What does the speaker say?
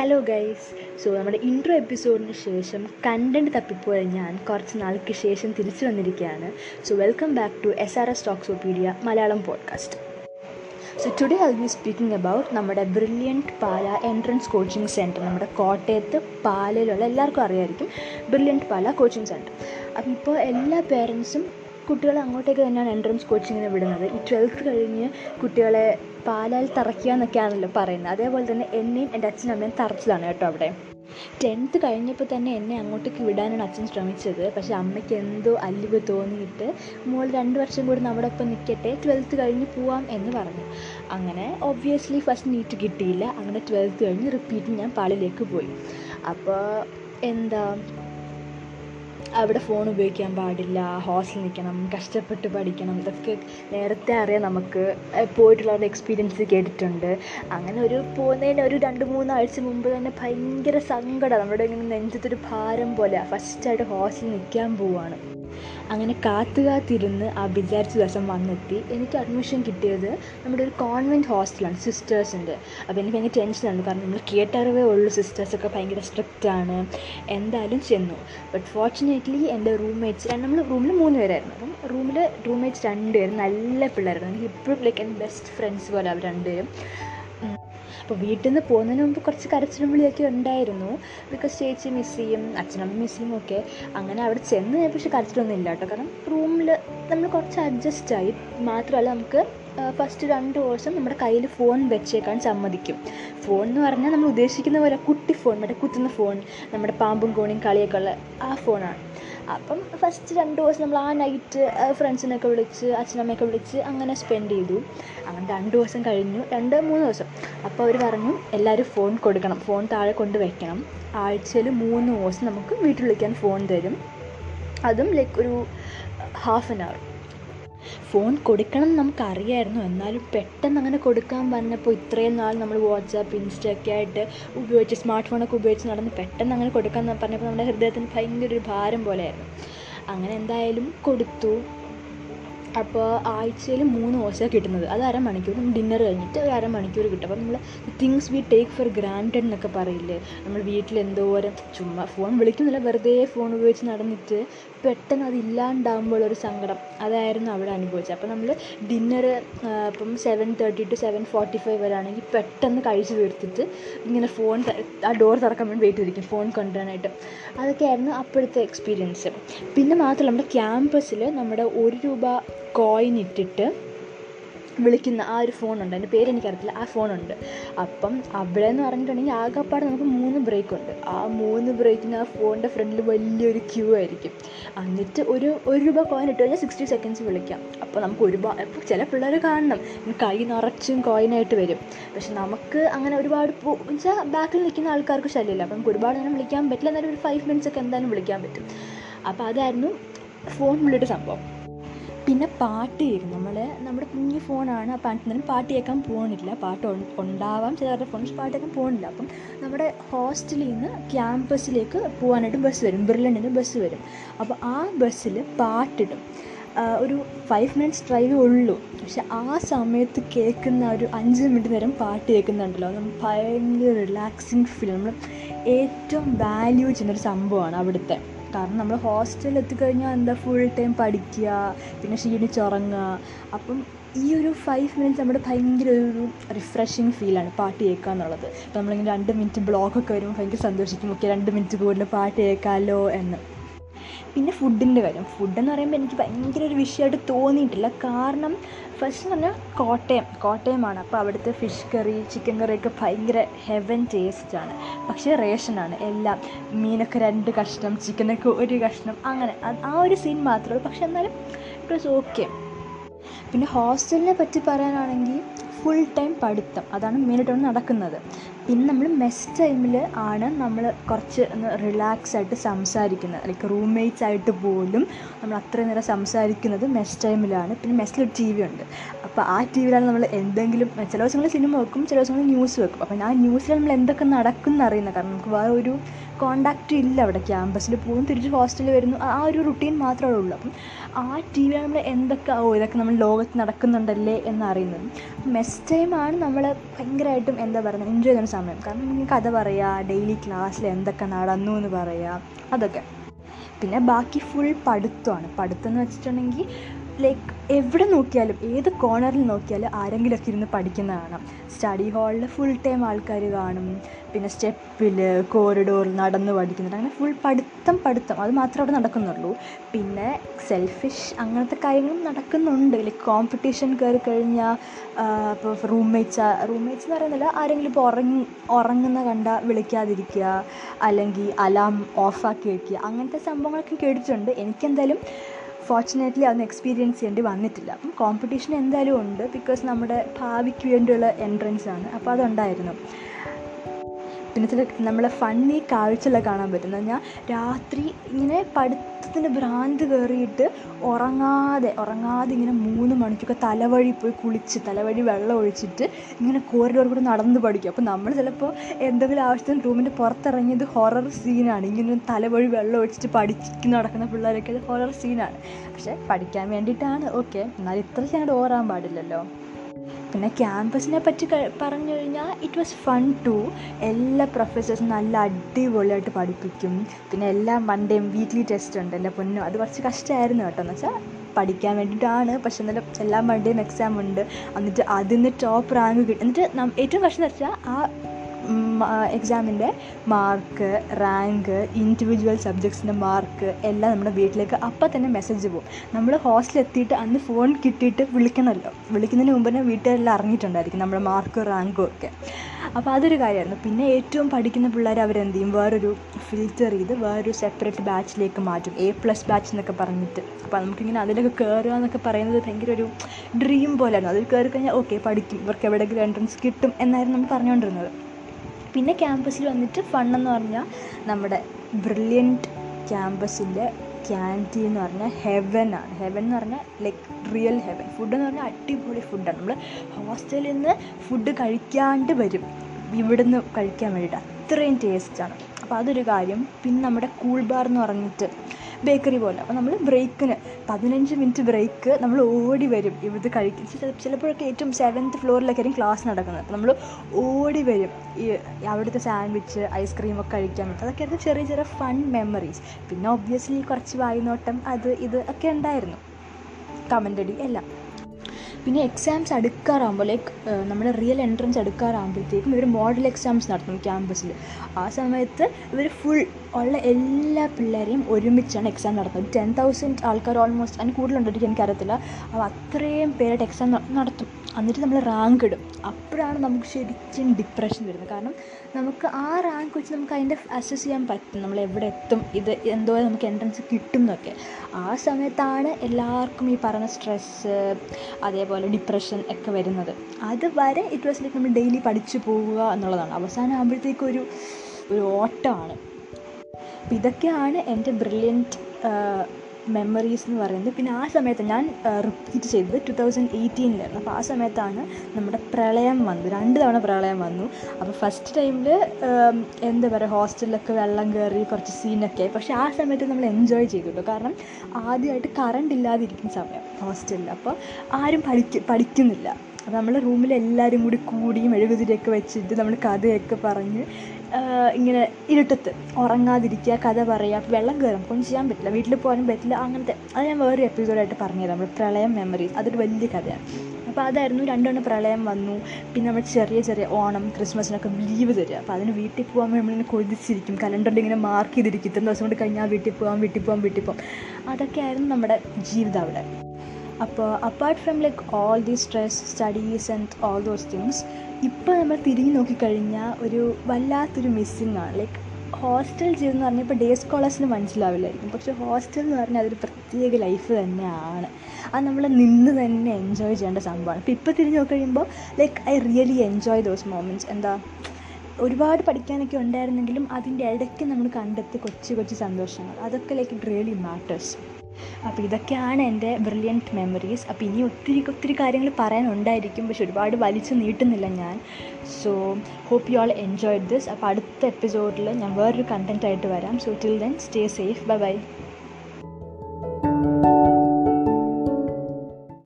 Hello guys so നമ്മുടെ intro എപ്പിസോഡിന് ശേഷം കണ്ടന്റ് തപ്പിപ്പോയ ഞാൻ കുറച്ച് നാൾക്ക് ശേഷം തിരിച്ചു വന്നിരിക്കുകയാണ്. So welcome back to S R S ടോക്സോപീഡിയ Malayalam podcast so today I be speaking about നമ്മുടെ Brilliant Pala entrance coaching centre നമ്മുടെ കോട്ടയത്ത് പാലയിലുള്ള എല്ലാവർക്കും അറിയായിരിക്കും ബ്രില്യന്റ് പാല കോച്ചിങ് സെന്റർ അപ്പം ഇപ്പോൾ എല്ലാ പേരൻസും കുട്ടികളെ അങ്ങോട്ടേക്ക് തന്നെയാണ് എൻട്രൻസ് കോച്ചിങ്ങിന് വിടുന്നത്. ഈ ട്വൽത്ത് കഴിഞ്ഞ് കുട്ടികളെ പാലായിൽ തറയ്ക്കുക എന്നൊക്കെയാണല്ലോ പറയുന്നത്. അതേപോലെ തന്നെ എന്നെയും എന്റെ അച്ഛനും അമ്മയും തറച്ചതാണ് കേട്ടോ അവിടെ. ടെൻത്ത് കഴിഞ്ഞപ്പോൾ തന്നെ എന്നെ അങ്ങോട്ടേക്ക് വിടാനാണ് അച്ഛൻ ശ്രമിച്ചത്. പക്ഷേ അമ്മയ്ക്ക് എന്തോ അലിവ് തോന്നിയിട്ട് മോൾ രണ്ട് വർഷം കൂടി നമ്മുടെ ഒപ്പം നിൽക്കട്ടെ ട്വൽത്ത് കഴിഞ്ഞ് പോവാം എന്ന് പറഞ്ഞു. അങ്ങനെ ഒബ്വിയസ്ലി ഫസ്റ്റ് നീറ്റ് കിട്ടിയില്ല. അങ്ങനെ ട്വൽത്ത് കഴിഞ്ഞ് റിപ്പീറ്റ് ഞാൻ പാളിലേക്ക് പോയി. അപ്പോൾ എന്താ അവിടെ ഫോൺ ഉപയോഗിക്കാൻ പാടില്ല ഹോസ്റ്റലിൽ നിൽക്കണം കഷ്ടപ്പെട്ട് പഠിക്കണം ഇതൊക്കെ നേരത്തെ അറിയാം നമുക്ക്. പോയിട്ടുള്ളവരുടെ എക്സ്പീരിയൻസ് കേട്ടിട്ടുണ്ട്. അങ്ങനെ ഒരു പോകുന്നതിന് ഒരു രണ്ട് മൂന്നാഴ്ച മുമ്പ് തന്നെ ഭയങ്കര സങ്കടം. നമ്മുടെ ഇങ്ങനെ നെഞ്ചത്തൊരു ഭാരം പോലെ ഫസ്റ്റായിട്ട് ഹോസ്റ്റലിൽ നിൽക്കാൻ പോവാണ്. അങ്ങനെ കാത്തു കാത്തിരുന്ന് ആ വിചാരിച്ച ദിവസം വന്നെത്തി. എനിക്ക് അഡ്മിഷൻ കിട്ടിയത് നമ്മുടെ ഒരു കോൺവെന്റ് ഹോസ്റ്റലാണ് സിസ്റ്റേഴ്സിന്റെ അപ്പോൾ എനിക്ക് ഭയങ്കര ടെൻഷനാണ് കാരണം നമ്മൾ കേട്ടറിവേ ഉള്ളൂ സിസ്റ്റേഴ്സൊക്കെ ഭയങ്കര സ്ട്രിക്റ്റാണ് എന്തായാലും ചെന്നു. ബട്ട് ഫോർച്ചുനേറ്റ്ലി എന്റെ റൂംമേറ്റ്സ് നമ്മൾ റൂമിൽ മൂന്ന് പേരായിരുന്നു. അപ്പം റൂമിൽ റൂംമേറ്റ്സ് രണ്ടുപേരും നല്ല പിള്ളേരായിരുന്നു. എനിക്ക് ഇപ്പോഴും ലൈക്ക് എന്റെ ബെസ്റ്റ് ഫ്രണ്ട്സ് പോലെ അവർ രണ്ടുപേരും. അപ്പോൾ വീട്ടിൽ നിന്ന് പോകുന്നതിന് മുമ്പ് കുറച്ച് കരച്ചിലും വിളിയൊക്കെ ഉണ്ടായിരുന്നു. ബിക്കോസ് ചേച്ചി മിസ് ചെയ്യും അച്ഛനമ്മ മിസ് ചെയ്യും ഒക്കെ. അങ്ങനെ അവിടെ ചെന്ന് പക്ഷേ കരച്ചിലൊന്നും ഇല്ല കേട്ടോ. കാരണം റൂമിൽ നമ്മൾ കുറച്ച് അഡ്ജസ്റ്റ് മാത്രമല്ല നമുക്ക് ഫസ്റ്റ് രണ്ട് ദിവസം നമ്മുടെ കയ്യിൽ ഫോൺ വെച്ചേക്കാൻ സമ്മതിക്കും. ഫോൺ എന്ന് പറഞ്ഞാൽ നമ്മൾ ഉദ്ദേശിക്കുന്ന പോലെ കുട്ടി ഫോൺ മറ്റേ കുത്തുന്ന ഫോൺ നമ്മുടെ പാമ്പും കോണിയും കളിയൊക്കെ ഉള്ള ആ ഫോണാണ് അപ്പം ഫസ്റ്റ് രണ്ട് ദിവസം നമ്മൾ ആ നൈറ്റ് ഫ്രണ്ട്സിനൊക്കെ വിളിച്ച് അച്ഛനമ്മയൊക്കെ വിളിച്ച് അങ്ങനെ സ്പെൻഡ് ചെയ്തു. അങ്ങനെ രണ്ട് ദിവസം കഴിഞ്ഞു. രണ്ട് മൂന്ന് ദിവസം. അപ്പോൾ അവർ പറഞ്ഞു എല്ലാവരും ഫോൺ കൊടുക്കണം. ഫോൺ താഴെ കൊണ്ട് വയ്ക്കണം ആഴ്ചയിൽ മൂന്ന് ദിവസം നമുക്ക് വീട്ടിൽ വിളിക്കാൻ ഫോൺ തരും. അതും ലൈക്ക് ഒരു ഹാഫ് ആൻ അവർ ഫോൺ കൊടുക്കണം നമുക്കറിയായിരുന്നു. എന്നാലും പെട്ടെന്ന് അങ്ങനെ കൊടുക്കാൻ പറഞ്ഞപ്പോൾ ഇത്രയും നാൾ നമ്മൾ വാട്സാപ്പ് ഇൻസ്റ്റൊക്കെ ആയിട്ട് ഉപയോഗിച്ച് സ്മാർട്ട് ഫോണൊക്കെ ഉപയോഗിച്ച് നടന്ന് പെട്ടെന്ന് അങ്ങനെ കൊടുക്കാൻ പറഞ്ഞപ്പോൾ നമ്മുടെ ഹൃദയത്തിന് ഭയങ്കര ഒരു ഭാരം പോലെയായിരുന്നു. അങ്ങനെ എന്തായാലും കൊടുത്തു. അപ്പോൾ ആഴ്ചയിൽ മൂന്ന് ദിവസമാണ് കിട്ടുന്നത്. അത് അരമണിക്കൂർ ഡിന്നർ കഴിഞ്ഞിട്ട് ഒരു അരമണിക്കൂർ കിട്ടും. അപ്പോൾ നമ്മൾ things we take for granted എന്നൊക്കെ പറയില്ലേ? നമ്മൾ വീട്ടിൽ എന്തോരം ചുമ്മാ ഫോൺ വിളിക്കുന്നില്ല. വെറുതെ ഫോൺ ഉപയോഗിച്ച് നടന്നിട്ട് പെട്ടെന്ന് അതില്ലാണ്ടാകുമ്പോൾ ഒരു സങ്കടം. അതായിരുന്നു അവിടെ അനുഭവിച്ചത്. അപ്പോൾ നമ്മൾ ഡിന്നർ ഇപ്പം seven thirty to seven forty five വരാണെങ്കിൽ പെട്ടെന്ന് കഴിച്ച് തീർത്തിട്ട് ഇങ്ങനെ ഫോൺ ആ ഡോർ തുറക്കാൻ വേണ്ടി വെയിറ്റ് ചെയ്തിരിക്കും. ഫോൺ കൊണ്ടുവരാനായിട്ട്. അതൊക്കെയായിരുന്നു അപ്പോഴത്തെ എക്സ്പീരിയൻസ് പിന്നെ മാത്രമല്ല നമ്മുടെ ക്യാമ്പസിൽ നമ്മുടെ ഒരു രൂപ കോയിൻ ഇട്ടിട്ട് വിളിക്കുന്ന ആ ഒരു ഫോണുണ്ട് അതിന്റെ പേര് എനിക്കറിയത്തില്ല. ആ ഫോണുണ്ട് അപ്പം അവിടെ എന്ന് പറഞ്ഞിട്ടുണ്ടെങ്കിൽ ആകെപ്പാടെ നമുക്ക് മൂന്ന് ബ്രേക്ക് ഉണ്ട്. ആ മൂന്ന് ബ്രേക്കിന് ആ ഫോണിന്റെ ഫ്രണ്ടിൽ വലിയൊരു ക്യൂ ആയിരിക്കും. എന്നിട്ട് ഒരു ഒരു രൂപ കോയിൻ ഇട്ട് കഴിഞ്ഞാൽ സിക്സ്റ്റി സെക്കൻഡ്സ് വിളിക്കാം. അപ്പോൾ നമുക്ക് ഒരുപാട് ഇപ്പോൾ ചില പിള്ളേർ കാണണം. കൈ നിറച്ചും കോയിനായിട്ട് വരും. പക്ഷെ നമുക്ക് അങ്ങനെ ഒരുപാട് വെച്ചാൽ ബാക്കിൽ നിൽക്കുന്ന ആൾക്കാർക്ക് ശല്യമില്ല. അപ്പം നമുക്ക് ഒരുപാട് നേരം വിളിക്കാൻ പറ്റില്ല. എന്നാലും ഒരു ഫൈവ് മിനിറ്റ്സ് ഒക്കെ എന്തായാലും വിളിക്കാൻ പറ്റും. അപ്പോൾ അതായിരുന്നു ഫോൺ വിളിയുടെ സംഭവം. പിന്നെ പാട്ട് കേൾക്കും നമ്മൾ നമ്മുടെ കുഞ്ഞു ഫോണാണ് അപ്പം അന്നേരം പാട്ട് കേൾക്കാൻ പോകണില്ല പാട്ട് ഉണ്ടാവാം ചിലവരുടെ ഫോൺ പാട്ട് കേൾക്കാൻ പോകണില്ല അപ്പം നമ്മുടെ ഹോസ്റ്റലിൽ നിന്ന് ക്യാമ്പസിലേക്ക് പോകാനായിട്ട് ബസ് വരും. ബ്രില്ലണ്ടിന് ബസ് വരും. അപ്പോൾ ആ ബസ്സിൽ പാട്ടിടും. ഒരു ഫൈവ് മിനിറ്റ്സ് ഡ്രൈവ് ഉള്ളൂ. പക്ഷെ ആ സമയത്ത് കേൾക്കുന്ന ഒരു അഞ്ച് മിനിറ്റ് നേരം പാട്ട് കേൾക്കുന്നുണ്ടല്ലോ. നമ്മൾ ഭയങ്കര റിലാക്സിങ് ഫീൽ നമ്മൾ ഏറ്റവും വാല്യൂ ചെയ്യുന്നൊരു സംഭവമാണ് അവിടുത്തെ. കാരണം നമ്മൾ ഹോസ്റ്റലിൽ എത്തിക്കഴിഞ്ഞാൽ എന്താ ഫുൾ ടൈം പഠിക്കുക പിന്നെ ക്ഷീണിച്ചുറങ്ങുക അപ്പം ഈ ഒരു ഫൈവ് മിനിറ്റ്സ് നമ്മുടെ ഭയങ്കര ഒരു റിഫ്രഷിങ് ഫീലാണ് പാട്ട് കേൾക്കുക എന്നുള്ളത്. നമ്മളിങ്ങനെ രണ്ട് മിനിറ്റ് ബ്ലോഗൊക്കെ വരുമ്പോൾ ഭയങ്കര സന്തോഷിക്കും. ഓക്കെ രണ്ട് മിനിറ്റ് കൂടുതൽ പാട്ട് കേൾക്കാമല്ലോ എന്ന്. പിന്നെ ഫുഡിന്റെ കാര്യം. ഫുഡെന്ന് പറയുമ്പോൾ എനിക്ക് ഭയങ്കര ഒരു വിഷയമായിട്ട് തോന്നിയിട്ടില്ല. കാരണം ഫസ്റ്റ് എന്ന് പറഞ്ഞാൽ കോട്ടയം. കോട്ടയമാണ്. അപ്പോൾ അവിടുത്തെ ഫിഷ് കറി ചിക്കൻ കറിയൊക്കെ ഭയങ്കര ഹെവൻ ടേസ്റ്റാണ് പക്ഷേ റേഷനാണ് എല്ലാം മീനൊക്കെ രണ്ട് കഷ്ണം ചിക്കനൊക്കെ ഒരു കഷ്ണം അങ്ങനെ. ആ ഒരു സീൻ മാത്രമേ ഉള്ളൂ. പക്ഷെ എന്നാലും ഇറ്റ് വാസ് ഓക്കെ പിന്നെ ഹോസ്റ്റലിനെ പറ്റി പറയാനാണെങ്കിൽ ഫുൾ ടൈം പഠിത്തം. അതാണ് മെയിനായിട്ട് നടക്കുന്നത്. പിന്നെ നമ്മൾ മെസ് ടൈമിൽ ആണ് നമ്മൾ കുറച്ച് ഒന്ന് റിലാക്സ് ആയിട്ട് സംസാരിക്കുന്നത്. ലൈക്ക് റൂംമേറ്റ്സ് ആയിട്ട് പോലും നമ്മൾ അത്രയും നേരം സംസാരിക്കുന്നത് മെസ് ടൈമിലാണ് പിന്നെ മെസ്സിലൊരു ടി വി ഉണ്ട്. അപ്പോൾ ആ ടി വിയിലാണ് നമ്മൾ എന്തെങ്കിലും ചില ദിവസങ്ങളിൽ സിനിമ വെക്കും ചില ദിവസങ്ങളിൽ ന്യൂസ് വെക്കും. അപ്പോൾ ആ ന്യൂസിൽ നമ്മൾ എന്തൊക്കെ നടക്കും കാരണം നമുക്ക് വേറെ ഒരു കോണ്ടാക്റ്റ് ഇല്ല അവിടെ ക്യാമ്പസിൽ പോകും തിരിച്ച് ഹോസ്റ്റലിൽ വരുന്നു. ആ ഒരു റുട്ടീൻ മാത്രമേ ഉള്ളൂ. അപ്പം ആ ടി വി നമ്മൾ എന്തൊക്കെ ഓ ഇതൊക്കെ നമ്മൾ ലോകത്ത് നടക്കുന്നുണ്ടല്ലേ എന്നറിയുന്നത് മെസ് ടൈമാണ് നമ്മൾ ഭയങ്കരമായിട്ടും എന്താ പറയുക എൻജോയ് ചെയ്യുന്ന സമയം. കാരണം നമുക്ക് കഥ പറയുക ഡെയിലി ക്ലാസ്സിൽ എന്തൊക്കെ നടന്നു എന്ന് പറയുക അതൊക്കെ. പിന്നെ ബാക്കി ഫുൾ പഠിത്തമാണ് പഠിത്തം എന്ന് വെച്ചിട്ടുണ്ടെങ്കിൽ ലൈക്ക് എവിടെ നോക്കിയാലും ഏത് കോണറിൽ നോക്കിയാലും ആരെങ്കിലുമൊക്കെ ഇരുന്ന് പഠിക്കുന്ന കാണാം സ്റ്റഡി ഹാളിൽ ഫുൾ ടൈം ആൾക്കാർ കാണും. പിന്നെ സ്റ്റെപ്പിൽ കോറിഡോറിൽ നടന്ന് പഠിക്കുന്നുണ്ട് അങ്ങനെ ഫുൾ പഠിത്തം പഠിത്തം. അത് മാത്രമേ അവിടെ നടക്കുന്നുള്ളൂ. പിന്നെ സെൽഫിഷ് അങ്ങനത്തെ കാര്യങ്ങളും നടക്കുന്നുണ്ട്. ലൈക്ക് കോമ്പറ്റീഷൻ കയറി കഴിഞ്ഞാൽ ഇപ്പോൾ റൂംമേറ്റ്സ് റൂംമേറ്റ്സ് എന്ന് പറയുന്നില്ല ആരെങ്കിലും ഇപ്പോൾ ഉറങ്ങി ഉറങ്ങുന്ന കണ്ട വിളിക്കാതിരിക്കുക അല്ലെങ്കിൽ അലാം ഓഫാക്കി വയ്ക്കുക അങ്ങനത്തെ സംഭവങ്ങളൊക്കെ കേട്ടിട്ടുണ്ട്. എനിക്കെന്തായാലും ഫോർച്ചുനേറ്റ്ലി അതൊന്നും എക്സ്പീരിയൻസ് ചെയ്യേണ്ടി വന്നിട്ടില്ല. അപ്പം കോമ്പറ്റീഷൻ എന്തായാലും ഉണ്ട്. ബിക്കോസ് നമ്മുടെ ഭാവിക്ക് വേണ്ടിയുള്ള എൻട്രൻസ് ആണ്. അപ്പോൾ അതുണ്ടായിരുന്നു. പിന്നെ ചില നമ്മളെ ഫണ്ണി കാഴ്ചകളൊക്കെ കാണാൻ പറ്റും. എന്ന് പറഞ്ഞാൽ രാത്രി ഇങ്ങനെ പഠിത്തത്തിന് ഭ്രാന്ത് കയറിയിട്ട് ഉറങ്ങാതെ ഉറങ്ങാതെ ഇങ്ങനെ മൂന്ന് മണിക്കൊക്കെ തലവഴി പോയി കുളിച്ച് തലവഴി വെള്ളം ഒഴിച്ചിട്ട് ഇങ്ങനെ കോറിഡോർ കൂടെ നടന്ന് പഠിക്കും. അപ്പോൾ നമ്മൾ ചിലപ്പോൾ എന്തെങ്കിലും ആവശ്യത്തിന് റൂമിന്റെ പുറത്തിറങ്ങിയത് ഹൊറർ സീനാണ് ഇങ്ങനെ തലവഴി വെള്ളം ഒഴിച്ചിട്ട് പഠിച്ച് നടക്കുന്ന പിള്ളേരൊക്കെ ഹൊറർ സീനാണ് പക്ഷേ പഠിക്കാൻ വേണ്ടിയിട്ടാണ്. ഓക്കെ എന്നാൽ ഇത്ര അങ്ങോട്ട് ഓറാൻ പാടില്ലല്ലോ. പിന്നെ ക്യാമ്പസിനെ പറ്റി പറഞ്ഞു കഴിഞ്ഞാൽ ഇറ്റ് വാസ് ഫൺ ടു എല്ലാ പ്രൊഫസേഴ്സും നല്ല അടിപൊളിയായിട്ട് പഠിപ്പിക്കും. പിന്നെ എല്ലാ മൺഡേയും വീക്ക്ലി ടെസ്റ്റ് ഉണ്ട്. എന്റെ പൊന്നും അത് കുറച്ച് കഷ്ടമായിരുന്നു കേട്ടോ. എന്ന് വെച്ചാൽ പഠിക്കാൻ വേണ്ടിയിട്ടാണ് പക്ഷെ എന്നാലും എല്ലാ മൺഡേയും എക്സാം ഉണ്ട്. എന്നിട്ട് അതിൽ നിന്ന് ടോപ്പ് റാങ്ക് കിട്ടും. എന്നിട്ട് ഏറ്റവും കഷ്ടം എന്ന് വെച്ചാൽ ആ എക്സാമിന്റെ മാർക്ക് റാങ്ക് ഇൻഡിവിജ്വൽ സബ്ജക്ട്സിന്റെ മാർക്ക് എല്ലാം നമ്മുടെ വീട്ടിലേക്ക് അപ്പം തന്നെ മെസ്സേജ് പോകും നമ്മൾ ഹോസ്റ്റലിൽ എത്തിയിട്ട് അന്ന് ഫോൺ കിട്ടിയിട്ട് വിളിക്കണമല്ലോ വിളിക്കുന്നതിന് മുമ്പ് തന്നെ വീട്ടുകാരെല്ലാം അറിഞ്ഞിട്ടുണ്ടായിരിക്കും നമ്മുടെ മാർക്കും റാങ്കും ഒക്കെ. അപ്പോൾ അതൊരു കാര്യമായിരുന്നു. പിന്നെ ഏറ്റവും പഠിക്കുന്ന പിള്ളേർ അവരെന്ത് ചെയ്യും? വേറൊരു ഫിൽറ്റർ ചെയ്ത് വേറൊരു സെപ്പറേറ്റ് ബാച്ചിലേക്ക് മാറ്റും. എ പ്ലസ് ബാച്ച് എന്നൊക്കെ പറഞ്ഞിട്ട്. അപ്പോൾ നമുക്കിങ്ങനെ അതിലൊക്കെ കയറുക എന്നൊക്കെ പറയുന്നത് ഭയങ്കര ഒരു ഡ്രീം പോലെയായിരുന്നു അതിൽ കയറി കഴിഞ്ഞാൽ ഓക്കെ പഠിക്കും. ഇവർക്ക് എവിടെയെങ്കിലും എൻട്രൻസ് കിട്ടും എന്നായിരുന്നു നമ്മൾ പറഞ്ഞുകൊണ്ടിരുന്നത്. പിന്നെ ക്യാമ്പസിൽ വന്നിട്ട് ഫണ്ണെന്ന് പറഞ്ഞാൽ നമ്മുടെ ബ്രില്യന്റ് ക്യാമ്പസിന്റെ ക്യാന്റീൻ എന്ന് പറഞ്ഞാൽ ഹെവൻ ആണ്. ഹെവൻ എന്ന് പറഞ്ഞാൽ ലൈക്ക് റിയൽ ഹെവൻ ഫുഡ് എന്ന് പറഞ്ഞാൽ അടിപൊളി ഫുഡാണ് നമ്മൾ ഹോസ്റ്റലിൽ നിന്ന് ഫുഡ് കഴിക്കാണ്ട് വരും. ഇവിടുന്ന് കഴിക്കാൻ വേണ്ടിയിട്ട് അത്രയും ടേസ്റ്റാണ് അപ്പോൾ അതൊരു കാര്യം. പിന്നെ നമ്മുടെ കൂൾ ബാർ എന്ന് പറഞ്ഞിട്ട് ബേക്കറി പോലെ. അപ്പോൾ നമ്മൾ ബ്രേക്കിന് പതിനഞ്ച് മിനിറ്റ് ബ്രേക്ക് നമ്മൾ ഓടി വരും. ഇവിടുത്തെ കഴിക്കും ചില- ചിലപ്പോഴൊക്കെ ഏറ്റവും സെവൻത്ത് ഫ്ലോറിലൊക്കെയായിരിക്കും ക്ലാസ് നടക്കുന്നത്. അപ്പോൾ നമ്മൾ ഓടി വരും. ഈ അവിടുത്തെ സാൻഡ്വിച്ച് ഐസ്ക്രീമൊക്കെ കഴിക്കാൻ പറ്റും അതൊക്കെ ആയിരുന്നു ചെറിയ ചെറിയ ഫൺ മെമ്മറീസ് പിന്നെ ഒബ്വിയസ്ലി കുറച്ച് വായുനോട്ടം അത് ഇത് ഒക്കെ ഉണ്ടായിരുന്നു. കമന്റടി എല്ലാം. പിന്നെ എക്സാംസ് അടുക്കാറാകുമ്പോൾ ലൈക്ക് നമ്മുടെ റിയൽ എൻട്രൻസ് അടുക്കാറാകുമ്പോഴത്തേക്കും ഇവർ മോഡൽ എക്സാംസ് നടത്തും ക്യാമ്പസിൽ ആ സമയത്ത് ഇവർ ഫുൾ ഉള്ള എല്ലാ പിള്ളേരെയും ഒരുമിച്ചാണ് എക്സാം നടത്തുന്നത്. ടെൻ തൗസൻഡ് ആൾക്കാർ ഓൾമോസ്റ്റ് അതിന് കൂടുതലുണ്ടായിരിക്കും എനിക്കറിയത്തില്ല. അപ്പോൾ അത്രയും പേരായിട്ട് എക്സാം നടത്തും. എന്നിട്ട് നമ്മൾ റാങ്ക് ഇടും. അപ്പോഴാണ് നമുക്ക് ശരിക്കും ഡിപ്രഷൻ വരുന്നത്. കാരണം നമുക്ക് ആ റാങ്ക് വെച്ച് നമുക്ക് അതിന്റെ അസസ് ചെയ്യാൻ പറ്റും. നമ്മൾ എവിടെ എത്തും ഇത് എന്തോ നമുക്ക് എൻട്രൻസ് കിട്ടും എന്നൊക്കെ. ആ സമയത്താണ് എല്ലാവർക്കും ഈ പറഞ്ഞ സ്ട്രെസ്സ് അതേപോലെ ഡിപ്രഷൻ ഒക്കെ വരുന്നത്. അതുവരെ ഇറ്റ് വാസ് ലൈക്ക് നമ്മൾ ഡെയിലി പഠിച്ചു പോവുക എന്നുള്ളതാണ്. അവസാനം ആകുമ്പോഴത്തേക്കും ഒരു ഒരു ഓട്ടമാണ്. അപ്പം ഇതൊക്കെയാണ് എന്റെ ബ്രില്യന്റ് മെമ്മറീസ് എന്ന് പറയുന്നത്. പിന്നെ ആ സമയത്ത് ഞാൻ റിപ്പീറ്റ് ചെയ്തത് ടു തൗസൻഡ് എയ്റ്റീനിലായിരുന്നു അപ്പോൾ ആ സമയത്താണ് നമ്മുടെ പ്രളയം വന്നു രണ്ട് തവണ പ്രളയം വന്നു. അപ്പോൾ ഫസ്റ്റ് ടൈമിൽ എന്താ പറയുക ഹോസ്റ്റലിലൊക്കെ വെള്ളം കയറി കുറച്ച് സീനൊക്കെ ആയി. പക്ഷേ ആ സമയത്ത് നമ്മൾ എൻജോയ് ചെയ്തിട്ടു. കാരണം ആദ്യമായിട്ട് കറണ്ട് ഇല്ലാതിരിക്കുന്ന സമയം ഹോസ്റ്റലിൽ അപ്പോൾ ആരും പഠിക്ക പഠിക്കുന്നില്ല. അപ്പോൾ നമ്മൾ റൂമിൽ എല്ലാവരും കൂടി കൂടിയും മെഴുകുതിരിയൊക്കെ വെച്ചിട്ട് നമ്മൾ കഥയൊക്കെ പറഞ്ഞ് ഇങ്ങനെ ഇരുട്ടത്ത് ഉറങ്ങാതിരിക്കുക കഥ പറയുക. അപ്പോൾ വെള്ളം കയറും ഒന്നും ചെയ്യാൻ പറ്റില്ല. വീട്ടിൽ പോകാനും പറ്റില്ല. അങ്ങനത്തെ അത് ഞാൻ വേറൊരു എപ്പിസോഡായിട്ട് പറഞ്ഞുതരാം. നമ്മൾ പ്രളയം മെമ്മറീസ് അതൊരു വലിയ കഥയാണ്. അപ്പോൾ അതായിരുന്നു രണ്ടെണ്ണം പ്രളയം വന്നു. പിന്നെ നമ്മൾ ചെറിയ ചെറിയ ഓണം ക്രിസ്മസിനൊക്കെ ലീവ് തരിക. അപ്പോൾ അതിന് വീട്ടിൽ പോകാൻ നമ്മളിങ്ങനെ കൊതിച്ചിരിക്കും. കലണ്ടറിൽ ഇങ്ങനെ മാർക്ക് ചെയ്തിരിക്കും. ഇത്ര ദിവസം കൊണ്ട് കഴിഞ്ഞാൽ വീട്ടിൽ പോകാം വീട്ടിൽ പോകാം വീട്ടിൽ പോകാം അതൊക്കെയായിരുന്നു നമ്മുടെ ജീവിതം അവിടെ അപ്പോൾ apart from like all the stress studies and all those things ഇപ്പോൾ നമ്മൾ തിരിഞ്ഞ് നോക്കിക്കഴിഞ്ഞാൽ ഒരു വല്ലാത്തൊരു മിസ്സിങ് ആണ്. ലൈക്ക് ഹോസ്റ്റൽ ജീവിതം എന്ന് പറഞ്ഞാൽ ഇപ്പോൾ ഡേ സ്കോളേഴ്സിന് മനസ്സിലാവില്ലായിരിക്കും. പക്ഷേ ഹോസ്റ്റൽ എന്ന് പറഞ്ഞാൽ അതൊരു പ്രത്യേക ലൈഫ് തന്നെയാണ്. അത് നമ്മൾ നിന്ന് തന്നെ എൻജോയ് ചെയ്യേണ്ട സംഭവമാണ്. ഇപ്പോൾ ഇപ്പോൾ തിരിഞ്ഞ് നോക്കുമ്പോൾ like I really enjoy those moments എന്താ ഒരുപാട് പഠിക്കാനൊക്കെ ഉണ്ടായിരുന്നെങ്കിലും അതിന്റെ ഇടയ്ക്ക് നമ്മൾ കണ്ടെത്തിയ കൊച്ചു കൊച്ചു സന്തോഷങ്ങൾ. അതൊക്കെ ലൈക്ക് റിയലി മാറ്റേഴ്സ് അപ്പോൾ ഇതൊക്കെയാണ് എന്റെ ബ്രില്യന്റ് മെമ്മറീസ് അപ്പോൾ ഇനി ഒത്തിരി ഒത്തിരി കാര്യങ്ങൾ പറയാനുണ്ടായിരിക്കും. പക്ഷെ ഒരുപാട് വലിച്ചു നീട്ടുന്നില്ല ഞാൻ. So hope you all enjoyed this അപ്പോൾ അടുത്ത എപ്പിസോഡിൽ ഞാൻ വേറൊരു കണ്ടന്റായിട്ട് വരാം. So till then stay safe bye bye